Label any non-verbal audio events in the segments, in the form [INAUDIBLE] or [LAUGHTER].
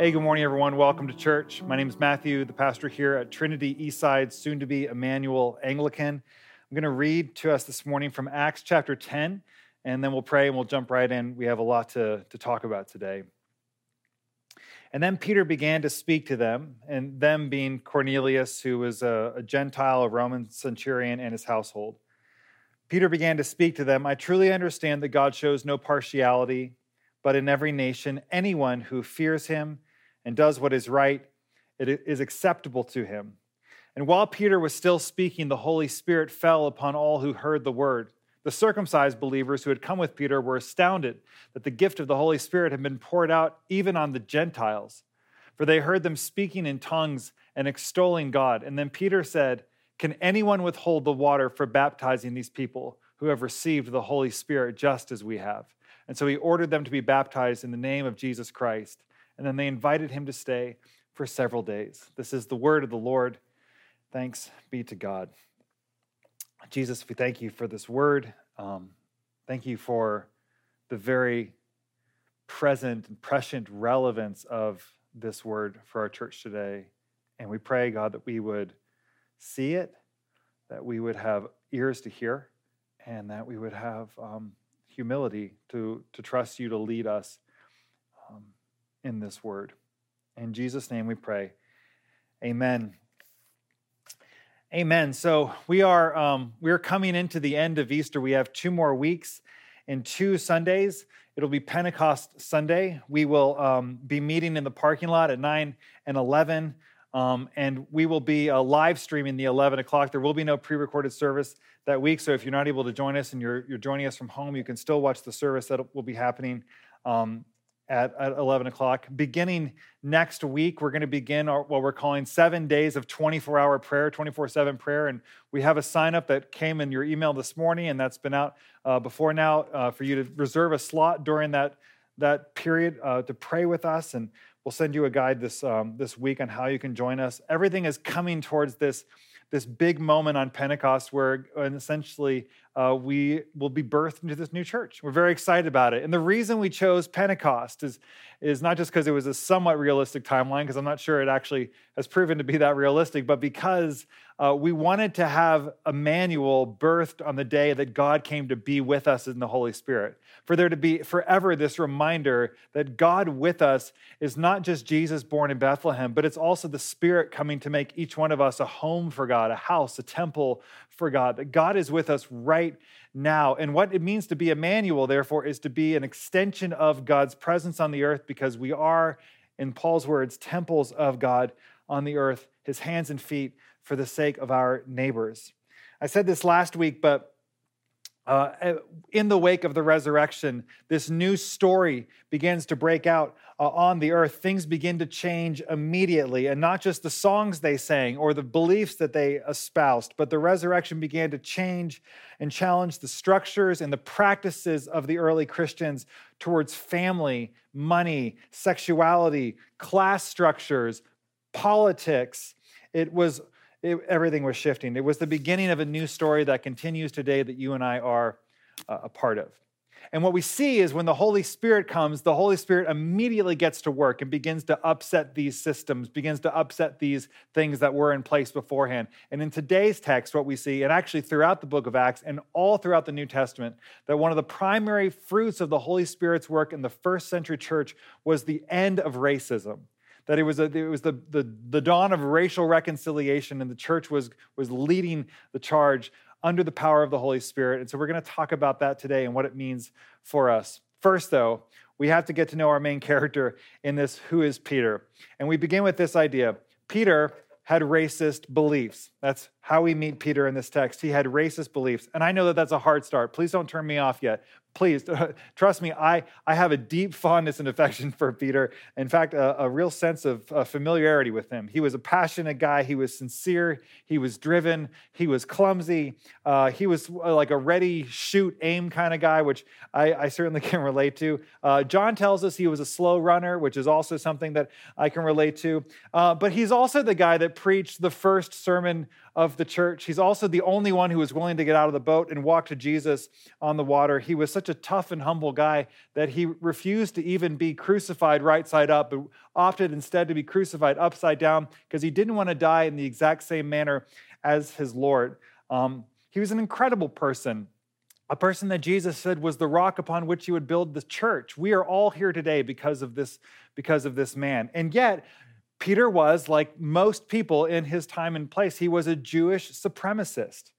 Hey, good morning, everyone. Welcome to church. My name is Matthew, the pastor here at Trinity Eastside, soon to be Emmanuel Anglican. I'm going to read to us this morning from Acts chapter 10, and then we'll pray and we'll jump right in. We have a lot to, to talk about today. And then Peter began to speak to them, and them being Cornelius, who was a, a Gentile, a Roman centurion, and his household. Peter began to speak to them I truly understand that God shows no partiality, but in every nation, anyone who fears him and does what is right, it is acceptable to him. And while Peter was still speaking, the Holy Spirit fell upon all who heard the word. The circumcised believers who had come with Peter were astounded that the gift of the Holy Spirit had been poured out even on the Gentiles, for they heard them speaking in tongues and extolling God. And then Peter said, Can anyone withhold the water for baptizing these people who have received the Holy Spirit just as we have? And so he ordered them to be baptized in the name of Jesus Christ and then they invited him to stay for several days. This is the word of the Lord. Thanks be to God. Jesus, we thank you for this word. Um, thank you for the very present and prescient relevance of this word for our church today. And we pray, God, that we would see it, that we would have ears to hear, and that we would have um, humility to, to trust you to lead us. In this word. In Jesus' name we pray. Amen. Amen. So we are um, we are coming into the end of Easter. We have two more weeks and two Sundays. It'll be Pentecost Sunday. We will um, be meeting in the parking lot at nine and eleven, um, and we will be uh, live streaming the eleven o'clock. There will be no pre-recorded service that week. So if you're not able to join us and you're you're joining us from home, you can still watch the service that will be happening um, at, at 11 o'clock. Beginning next week, we're going to begin our, what we're calling seven days of 24 hour prayer, 24 7 prayer. And we have a sign up that came in your email this morning, and that's been out uh, before now uh, for you to reserve a slot during that, that period uh, to pray with us. And we'll send you a guide this, um, this week on how you can join us. Everything is coming towards this this big moment on Pentecost where and essentially uh, we will be birthed into this new church. We're very excited about it. And the reason we chose Pentecost is, is not just because it was a somewhat realistic timeline, because I'm not sure it actually has proven to be that realistic, but because uh, we wanted to have Emmanuel birthed on the day that God came to be with us in the Holy Spirit. For there to be forever this reminder that God with us is not just Jesus born in Bethlehem, but it's also the Spirit coming to make each one of us a home for God, a house, a temple for God, that God is with us right now. And what it means to be Emmanuel, therefore, is to be an extension of God's presence on the earth because we are, in Paul's words, temples of God on the earth, his hands and feet for the sake of our neighbors. I said this last week, but uh, in the wake of the resurrection, this new story begins to break out uh, on the earth. Things begin to change immediately, and not just the songs they sang or the beliefs that they espoused, but the resurrection began to change and challenge the structures and the practices of the early Christians towards family, money, sexuality, class structures, politics. It was it, everything was shifting. It was the beginning of a new story that continues today that you and I are uh, a part of. And what we see is when the Holy Spirit comes, the Holy Spirit immediately gets to work and begins to upset these systems, begins to upset these things that were in place beforehand. And in today's text, what we see, and actually throughout the book of Acts and all throughout the New Testament, that one of the primary fruits of the Holy Spirit's work in the first century church was the end of racism that it was, a, it was the, the, the dawn of racial reconciliation, and the church was, was leading the charge under the power of the Holy Spirit. And so we're going to talk about that today and what it means for us. First, though, we have to get to know our main [LAUGHS] character in this who is Peter. And we begin with this idea Peter had racist beliefs. That's how we meet Peter in this text. He had racist beliefs. And I know that that's a hard start. Please don't turn me off yet. Please [LAUGHS] trust me I, I have a deep fondness and affection for peter. In fact a, a real sense of uh, familiarity with him. He was a passionate guy. He was sincere. He was driven. He was clumsy. Uh, he was uh, like a ready shoot aim kind of guy which i, I certainly [LAUGHS] can relate to. Uh, john tells us he was a slow runner which is also something that i can relate to. Uh, but he's also the guy that preached the first sermon of the church he's also the only one who was willing to get out of the boat and walk to jesus on the water he was such a tough and humble guy that he refused to even be crucified right side up, but opted instead to be crucified upside down because he didn't want to die in the exact same manner as his Lord. Um, he was an incredible person, a person that Jesus said was the rock upon which he would build the church. We are all here today because of this, because of this man. And yet, Peter was, like most people in his time and place, he was a Jewish supremacist.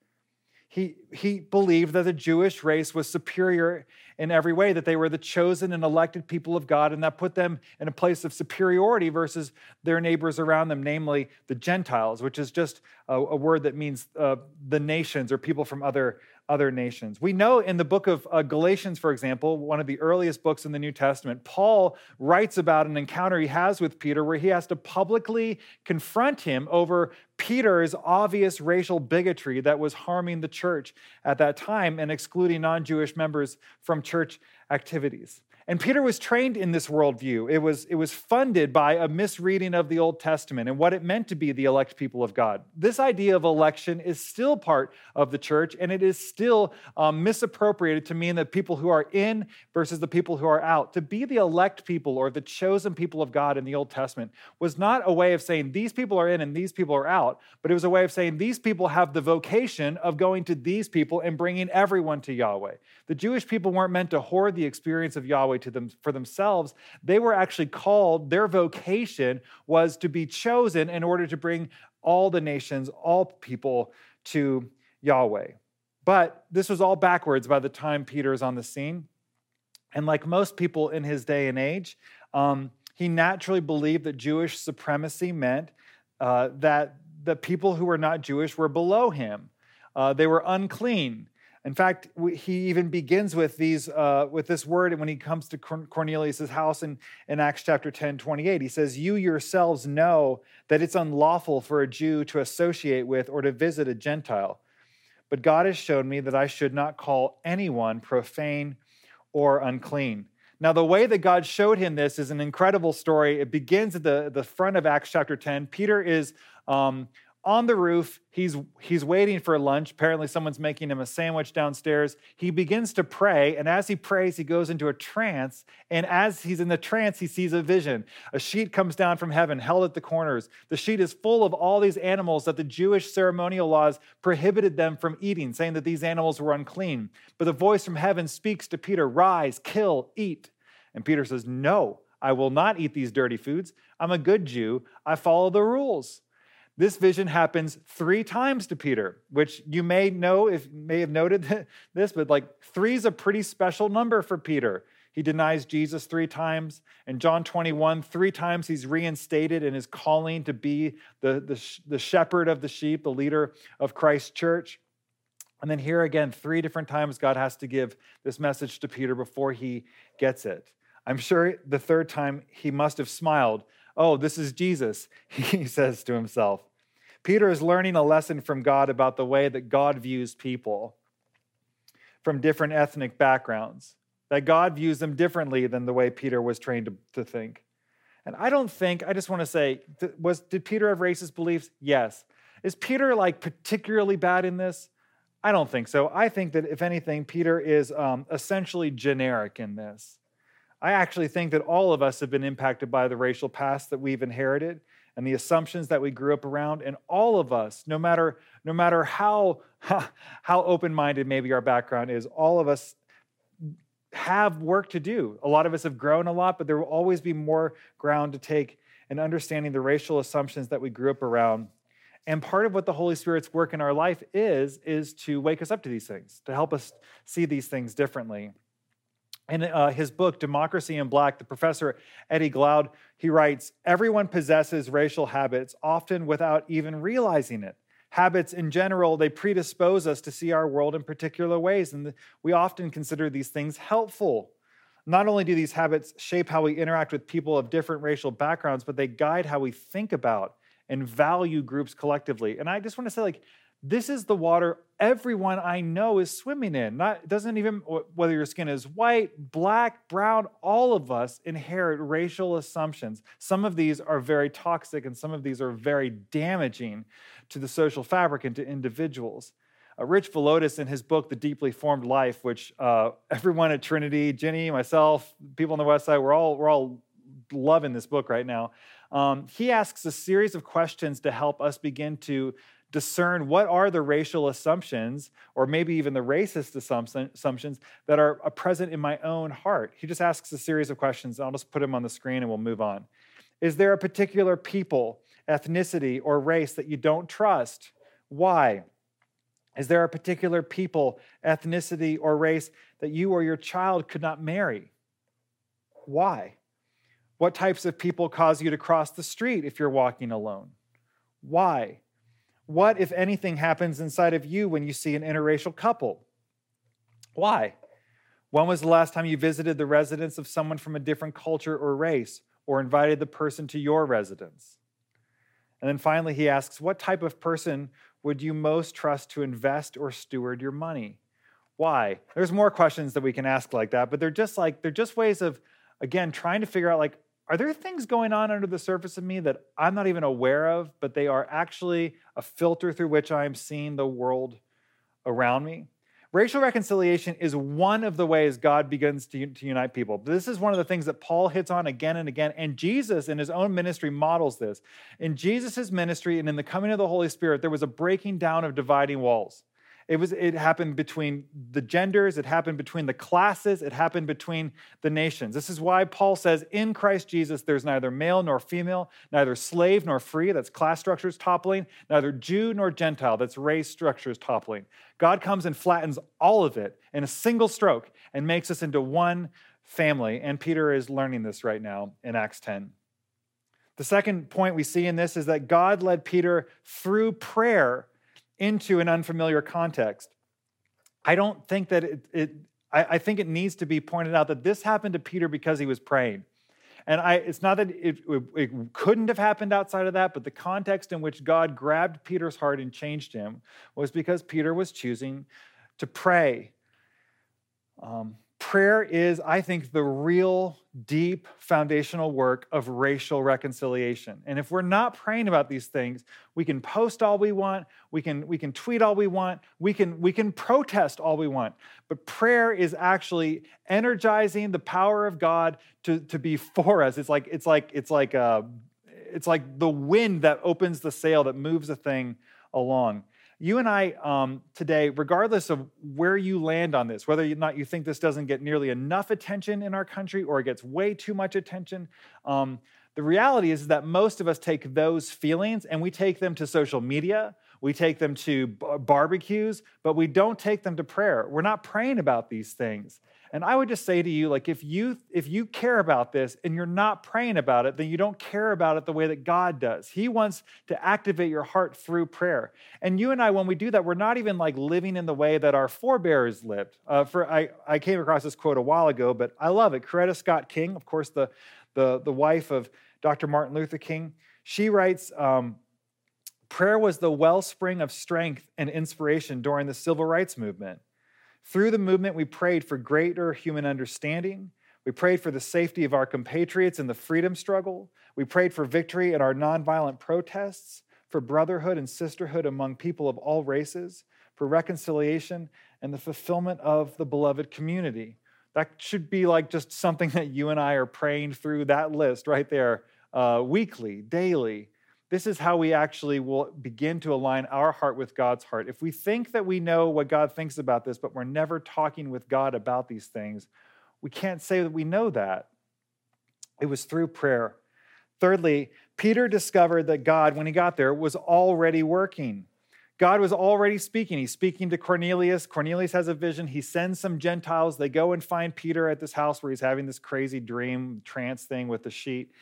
He, he believed that the Jewish race was superior in every way, that they were the chosen and elected people of God, and that put them in a place of superiority versus their neighbors around them, namely the Gentiles, which is just a, a word that means uh, the nations or people from other, other nations. We know in the book of uh, Galatians, for example, one of the earliest books in the New Testament, Paul writes about an encounter he has with Peter where he has to publicly confront him over Peter's obvious racial bigotry that was harming the church at that time and excluding non Jewish members from church activities. And Peter was trained in this worldview. It was, it was funded by a misreading of the Old Testament and what it meant to be the elect people of God. This idea of election is still part of the church, and it is still um, misappropriated to mean that people who are in versus the people who are out. To be the elect people or the chosen people of God in the Old Testament was not a way of saying these people are in and these people are out, but it was a way of saying these people have the vocation of going to these people and bringing everyone to Yahweh. The Jewish people weren't meant to hoard the experience of Yahweh to them for themselves. They were actually called, their vocation was to be chosen in order to bring all the nations, all people to Yahweh. But this was all backwards by the time Peter is on the scene. And like most people in his day and age, um, he naturally believed that Jewish supremacy meant uh, that the people who were not Jewish were below him. Uh, they were unclean. In fact, he even begins with these uh, with this word when he comes to Cornelius' house in, in Acts chapter 10, 28. He says, You yourselves know that it's unlawful for a Jew to associate with or to visit a Gentile. But God has shown me that I should not call anyone profane or unclean. Now, the way that God showed him this is an incredible story. It begins at the, the front of Acts chapter 10. Peter is um, on the roof. He's, he's waiting for lunch. Apparently, someone's making him a sandwich downstairs. He begins to pray, and as he prays, he goes into a trance. And as he's in the trance, he sees a vision. A sheet comes down from heaven, held at the corners. The sheet is full of all these animals that the Jewish ceremonial laws prohibited them from eating, saying that these animals were unclean. But the voice from heaven speaks to Peter Rise, kill, eat. And Peter says, No, I will not eat these dirty foods. I'm a good Jew. I follow the rules. This vision happens three times to Peter, which you may know if may have noted [LAUGHS] this, but like three is a pretty special number for Peter. He denies Jesus three times. In John 21, three times he's reinstated in his calling to be the, the, the shepherd of the sheep, the leader of Christ's church. And then here again, three different times God has to give this message to Peter before he gets it. I'm sure the third time he must have smiled. Oh, this is Jesus, [LAUGHS] he says to himself. Peter is learning a lesson from God about the way that God views people from different ethnic backgrounds, that God views them differently than the way Peter was trained to, to think. And I don't think, I just want to say, was, did Peter have racist beliefs? Yes. Is Peter like particularly bad in this? I don't think so. I think that if anything, Peter is um, essentially generic in this. I actually think that all of us have been impacted by the racial past that we've inherited and the assumptions that we grew up around and all of us no matter no matter how [LAUGHS] how open-minded maybe our background is all of us have work to do. A lot of us have grown a lot but there will always be more ground to take in understanding the racial assumptions that we grew up around. And part of what the holy spirit's work in our life is is to wake us up to these things to help us see these things differently in uh, his book, Democracy in Black, the professor Eddie Glaude, he writes Everyone possesses racial habits, often without even realizing it. Habits in general, they predispose us to see our world in particular ways, and we often consider these things helpful. Not only do these habits shape how we interact with people of different racial backgrounds, but they guide how we think about and value groups collectively. And I just want to say, like, this is the water everyone I know is swimming in. Not doesn't even whether your skin is white, black, brown, all of us inherit racial assumptions. Some of these are very toxic and some of these are very damaging to the social fabric and to individuals. uh, Rich Villodas, in his book, The Deeply Formed Life, which uh, everyone at Trinity, Jenny, myself, people on the West Side, we're all, we're all loving this book right now. Um, he asks a series of questions to help us begin to discern what are the racial assumptions or maybe even the racist assumptions that are uh, present in my own heart. He just asks a series of questions. I'll just put them on the screen and we'll move on. Is there a particular people, ethnicity, or race that you don't trust? Why? Is there a particular people, ethnicity, or race that you or your child could not marry? Why? What types of people cause you to cross the street if you're walking alone? Why? What, if anything, happens inside of you when you see an interracial couple? Why? When was the last time you visited the residence of someone from a different culture or race, or invited the person to your residence? And then finally, he asks, What type of person would you most trust to invest or steward your money? Why? There's more questions that we can ask like that, but they're just like, they're just ways of, again, trying to figure out, like, are there things going on under the surface of me that I'm not even aware of, but they are actually a filter through which I am seeing the world around me? Racial reconciliation is one of the ways God begins to, to, unite people. This is one of the things that Paul hits on again and again. And Jesus, in his own ministry, models this. In Jesus' ministry and in the coming of the Holy Spirit, there was a breaking down of dividing walls. It, was, it happened between the genders, it happened between the classes, it happened between the nations. This is why Paul says, in Christ Jesus, there's neither male nor female, neither slave nor free, that's class structures toppling, neither Jew nor Gentile, that's race structures toppling. God comes and flattens all of it in a single stroke and makes us into one family. And Peter is learning this right now in Acts 10. The second point we see in this is that God led Peter through prayer into an unfamiliar context. I don't think that it, it I, I, think it needs to be pointed out that this happened to Peter because he was praying. And I, it's not that it, it, it couldn't have happened outside of that, but the context in which God grabbed Peter's heart and changed him was because Peter was choosing to pray. Um, prayer is, I think, the real deep foundational work of racial reconciliation. And if we're not praying about these things, we can post all we want, we can, we can tweet all we want, we can, we can protest all we want. But prayer is actually energizing the power of God to, to be for us. It's like, it's like, it's like, uh, it's like the wind that opens the sail that moves a thing along you and I um, today, regardless of where you land on this, whether or not you think this doesn't get nearly enough attention in our country or it gets way too much attention, um, the reality is that most of us take those feelings and we take them to social media, we take them to barbecues, but we don't take them to prayer. We're not praying about these things. And I would just say to you, like, if you if you care about this and you're not praying about it, then you don't care about it the way that God does. He wants to activate your heart through prayer. And you and I, when we do that, we're not even like living in the way that our forebears lived. Uh, for I, I came across this quote a while ago, but I love it. Coretta Scott King, of course, the the the wife of Dr. Martin Luther King, she writes. Um, Prayer was the wellspring of strength and inspiration during the civil rights movement. Through the movement, we prayed for greater human understanding. We prayed for the safety of our compatriots in the freedom struggle. We prayed for victory in our nonviolent protests, for brotherhood and sisterhood among people of all races, for reconciliation and the fulfillment of the beloved community. That should be like just something [LAUGHS] that you and I are praying through that list right there, uh, weekly, daily, this is how we actually will begin to align our heart with God's heart. If we think that we know what God thinks about this, but we're never talking with God about these things, we can't say that we know that. It was through prayer. Thirdly, Peter discovered that God, when he got there, was already working. God was already speaking. He's speaking to Cornelius. Cornelius has a vision. He sends some Gentiles. They go and find Peter at this house where he's having this crazy dream, trance thing with the sheet.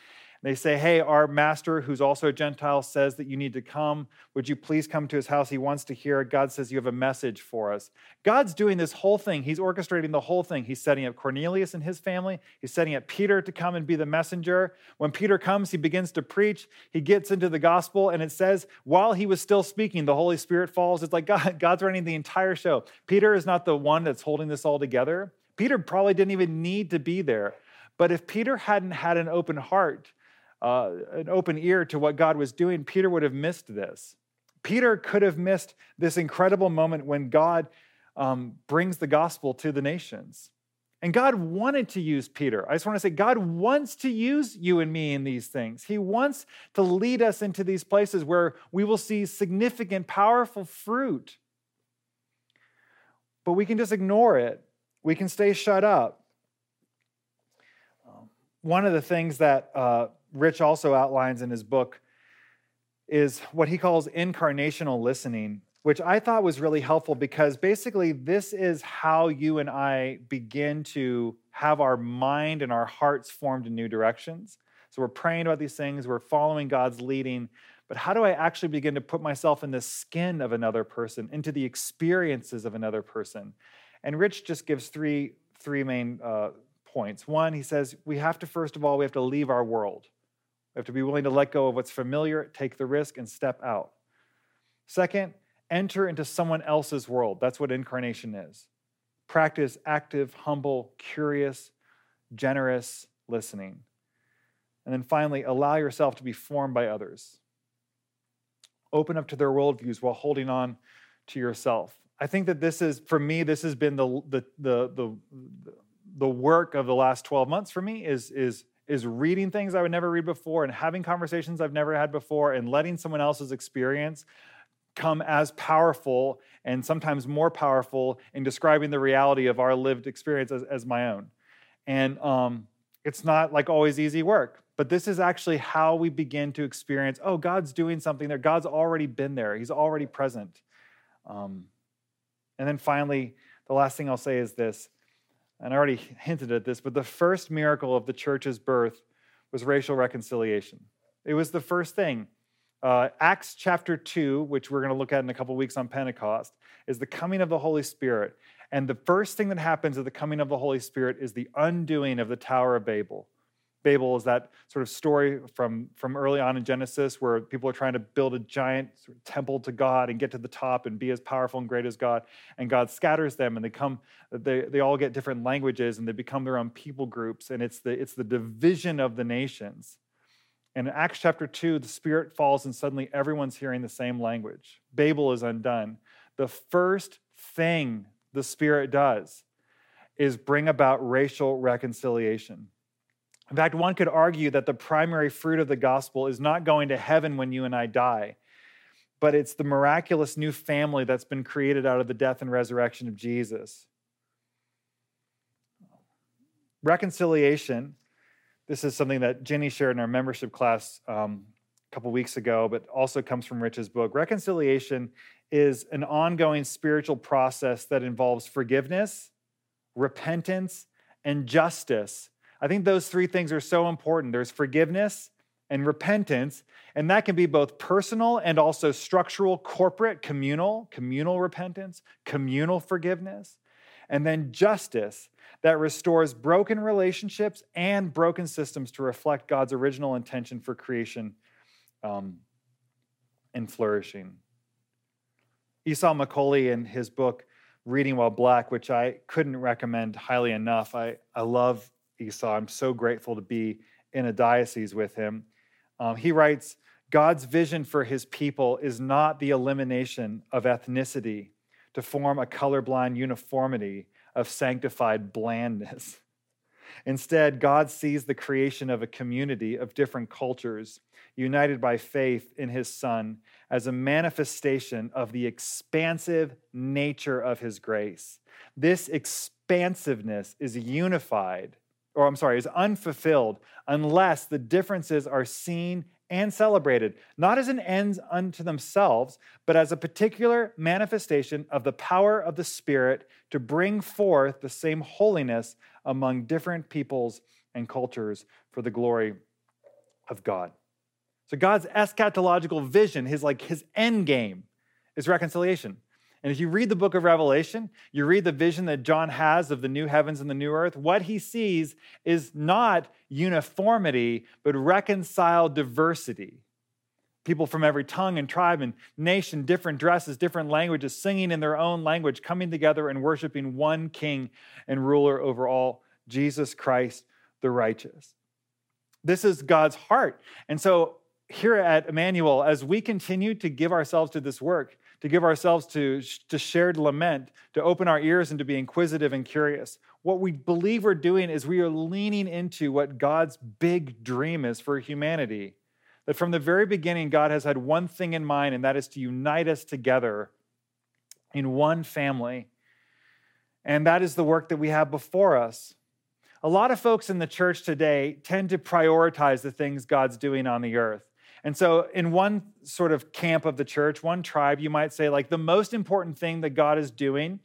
They say, Hey, our master, who's also a Gentile, says that you need to come. Would you please come to his house? He wants to hear. God says, You have a message for us. God's doing this whole thing. He's orchestrating the whole thing. He's setting up Cornelius and his family. He's setting up Peter to come and be the messenger. When Peter comes, he begins to preach. He gets into the gospel, and it says, While he was still speaking, the Holy Spirit falls. It's like [LAUGHS] God, God's running the entire show. Peter is not the one that's holding this all together. Peter probably didn't even need to be there. But if Peter hadn't had an open heart, uh, an open ear to what God was doing, Peter would have missed this. Peter could have missed this incredible moment when God um, brings the gospel to the nations. And God wanted to use Peter. I just want to say, God wants to use you and me in these things. He wants to lead us into these places where we will see significant, powerful fruit. But we can just ignore it, we can stay shut up. Um, one of the things that uh, Rich also outlines in his book is what he calls incarnational listening which I thought was really helpful because basically this is how you and I begin to have our mind and our hearts formed in new directions. So we're praying about these things, we're following God's leading, but how do I actually begin to put myself in the skin of another person, into the experiences of another person? And Rich just gives three three main uh, points. One, he says we have to first of all we have to leave our world. We have to be willing to let go of what's familiar, take the risk, and step out. Second, enter into someone else's world. That's what incarnation is. Practice active, humble, curious, generous listening. And then finally, allow yourself to be formed by others. Open up to their worldviews while holding on to yourself. I think that this is, for me, this has been the, the, the, the, the work of the last 12 months for me is, is, is reading things I would never read before and having conversations I've never had before and letting someone else's experience come as powerful and sometimes more powerful in describing the reality of our lived experience as, as my own. And um, it's not like always easy work, but this is actually how we begin to experience oh, God's doing something there. God's already been there, He's already present. Um, and then finally, the last thing I'll say is this, and I already [LAUGHS] hinted at this, but the first miracle of the church's birth was racial reconciliation. It was the first thing. Uh, Acts chapter 2, which we're going to look at in a couple weeks on Pentecost, is the coming of the Holy Spirit. And the first thing that happens at the coming of the Holy Spirit is the undoing of the Tower of Babel. Babel is that sort of story from, from early on in Genesis where people are trying to build a giant sort of temple to God and get to the top and be as powerful and great as God. And God scatters them and they come, they, they all get different languages and they become their own people groups. And it's the, it's the division of the nations. And in Acts chapter 2, the Spirit falls and suddenly everyone's hearing the same language. Babel is undone. The first thing the Spirit does is bring about racial reconciliation. In fact, one could argue that the primary fruit of the gospel is not going to heaven when you and I die, but it's the miraculous new family that's been created out of the death and resurrection of Jesus. Reconciliation this is something that Jenny shared in our membership class um, a couple weeks ago, but also comes from Rich's book. Reconciliation is an ongoing spiritual process that involves forgiveness, repentance, and justice. I think those three things are so important. There's forgiveness and repentance, and that can be both personal and also structural, corporate, communal, communal repentance, communal forgiveness, and then justice that restores broken relationships and broken systems to reflect God's original intention for creation um, and flourishing. Esau McCaulley, in his book Reading While Black, which I couldn't recommend highly enough, I, I love Esau. I'm so grateful to be in a diocese with him. Um, he writes God's vision for his people is not the elimination of ethnicity to form a colorblind uniformity of sanctified blandness. Instead, God sees the creation of a community of different cultures united by faith in his Son as a manifestation of the expansive nature of his grace. This expansiveness is unified, or I'm sorry, is unfulfilled unless the differences are seen and celebrated, not as an ends unto themselves, but as a particular manifestation of the power of the Spirit to bring forth the same holiness among different peoples and cultures for the glory of God. So God's eschatological vision, his like his end game, is reconciliation. And if you read the book of Revelation, you read the vision that John has of the new heavens and the new earth, what he sees is not uniformity, but reconciled diversity. People from every tongue and tribe and nation, different dresses, different languages, singing in their own language, coming together and worshiping one king and ruler over all, Jesus Christ the righteous. This is God's heart. And so here at Emmanuel, as we continue to give ourselves to this work, to give ourselves to, to shared lament, to open our ears and to be inquisitive and curious, what we believe we're doing is we are leaning into what God's big dream is for humanity. That from the very beginning, God has had one thing in mind, and that is to unite us together in one family. And that is the work that we have before us. A lot of folks in the church today tend to prioritize the things God's doing on the earth. And so, in one sort of camp of the church, one tribe, you might say, like, the most important thing that God is doing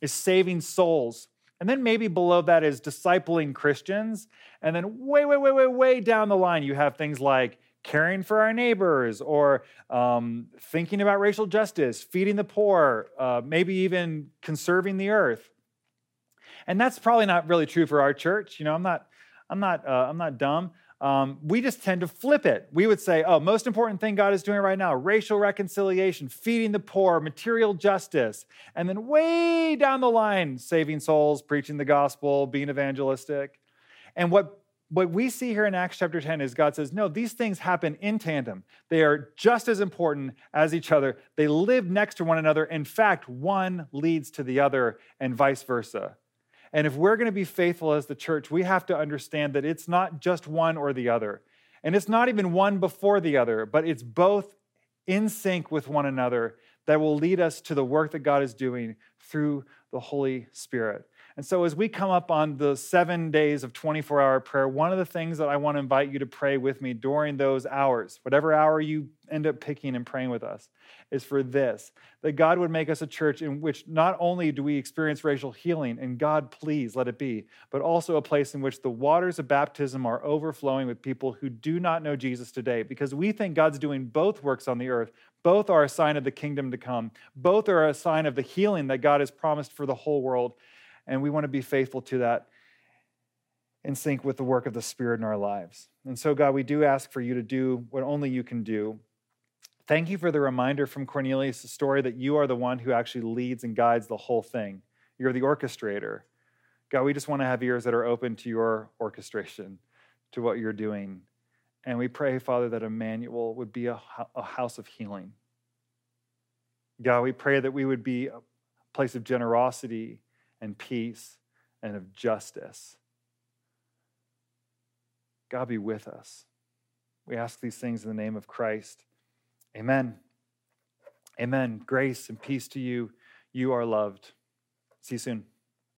is saving souls. And then maybe below that is discipling Christians. And then, way, way, way, way, way down the line, you have things like caring for our neighbors or um, thinking about racial justice, feeding the poor, uh, maybe even conserving the earth. And that's probably not really true for our church. You know, I'm not, I'm not, uh, I'm not dumb. Um, we just tend to flip it. We would say, oh, most important thing God is doing right now racial reconciliation, feeding the poor, material justice. And then way down the line, saving souls, preaching the gospel, being evangelistic. And what what we see here in Acts chapter 10 is God says, no, these things happen in tandem. They are just as important as each other. They live next to one another. In fact, one leads to the other, and vice versa. And if we're going to be faithful as the church, we have to understand that it's not just one or the other. And it's not even one before the other, but it's both in sync with one another that will lead us to the work that God is doing through the Holy Spirit. And so, as we come up on the seven days of 24 hour prayer, one of the things that I want to invite you to pray with me during those hours, whatever hour you end up picking and praying with us, is for this that God would make us a church in which not only do we experience racial healing, and God, please let it be, but also a place in which the waters of baptism are overflowing with people who do not know Jesus today, because we think God's doing both works on the earth. Both are a sign of the kingdom to come. Both are a sign of the healing that God has promised for the whole world. And we want to be faithful to that in sync with the work of the Spirit in our lives. And so, God, we do ask for you to do what only you can do. Thank you for the reminder from Cornelius' story that you are the one who actually leads and guides the whole thing. You're the orchestrator. God, we just want to have ears that are open to your orchestration, to what you're doing. And we pray, Father, that Emmanuel would be a, a house of healing. God, we pray that we would be a place of generosity and peace and of justice. God be with us. We ask these things in the name of Christ. Amen. Amen. Grace and peace to you. You are loved. See you soon.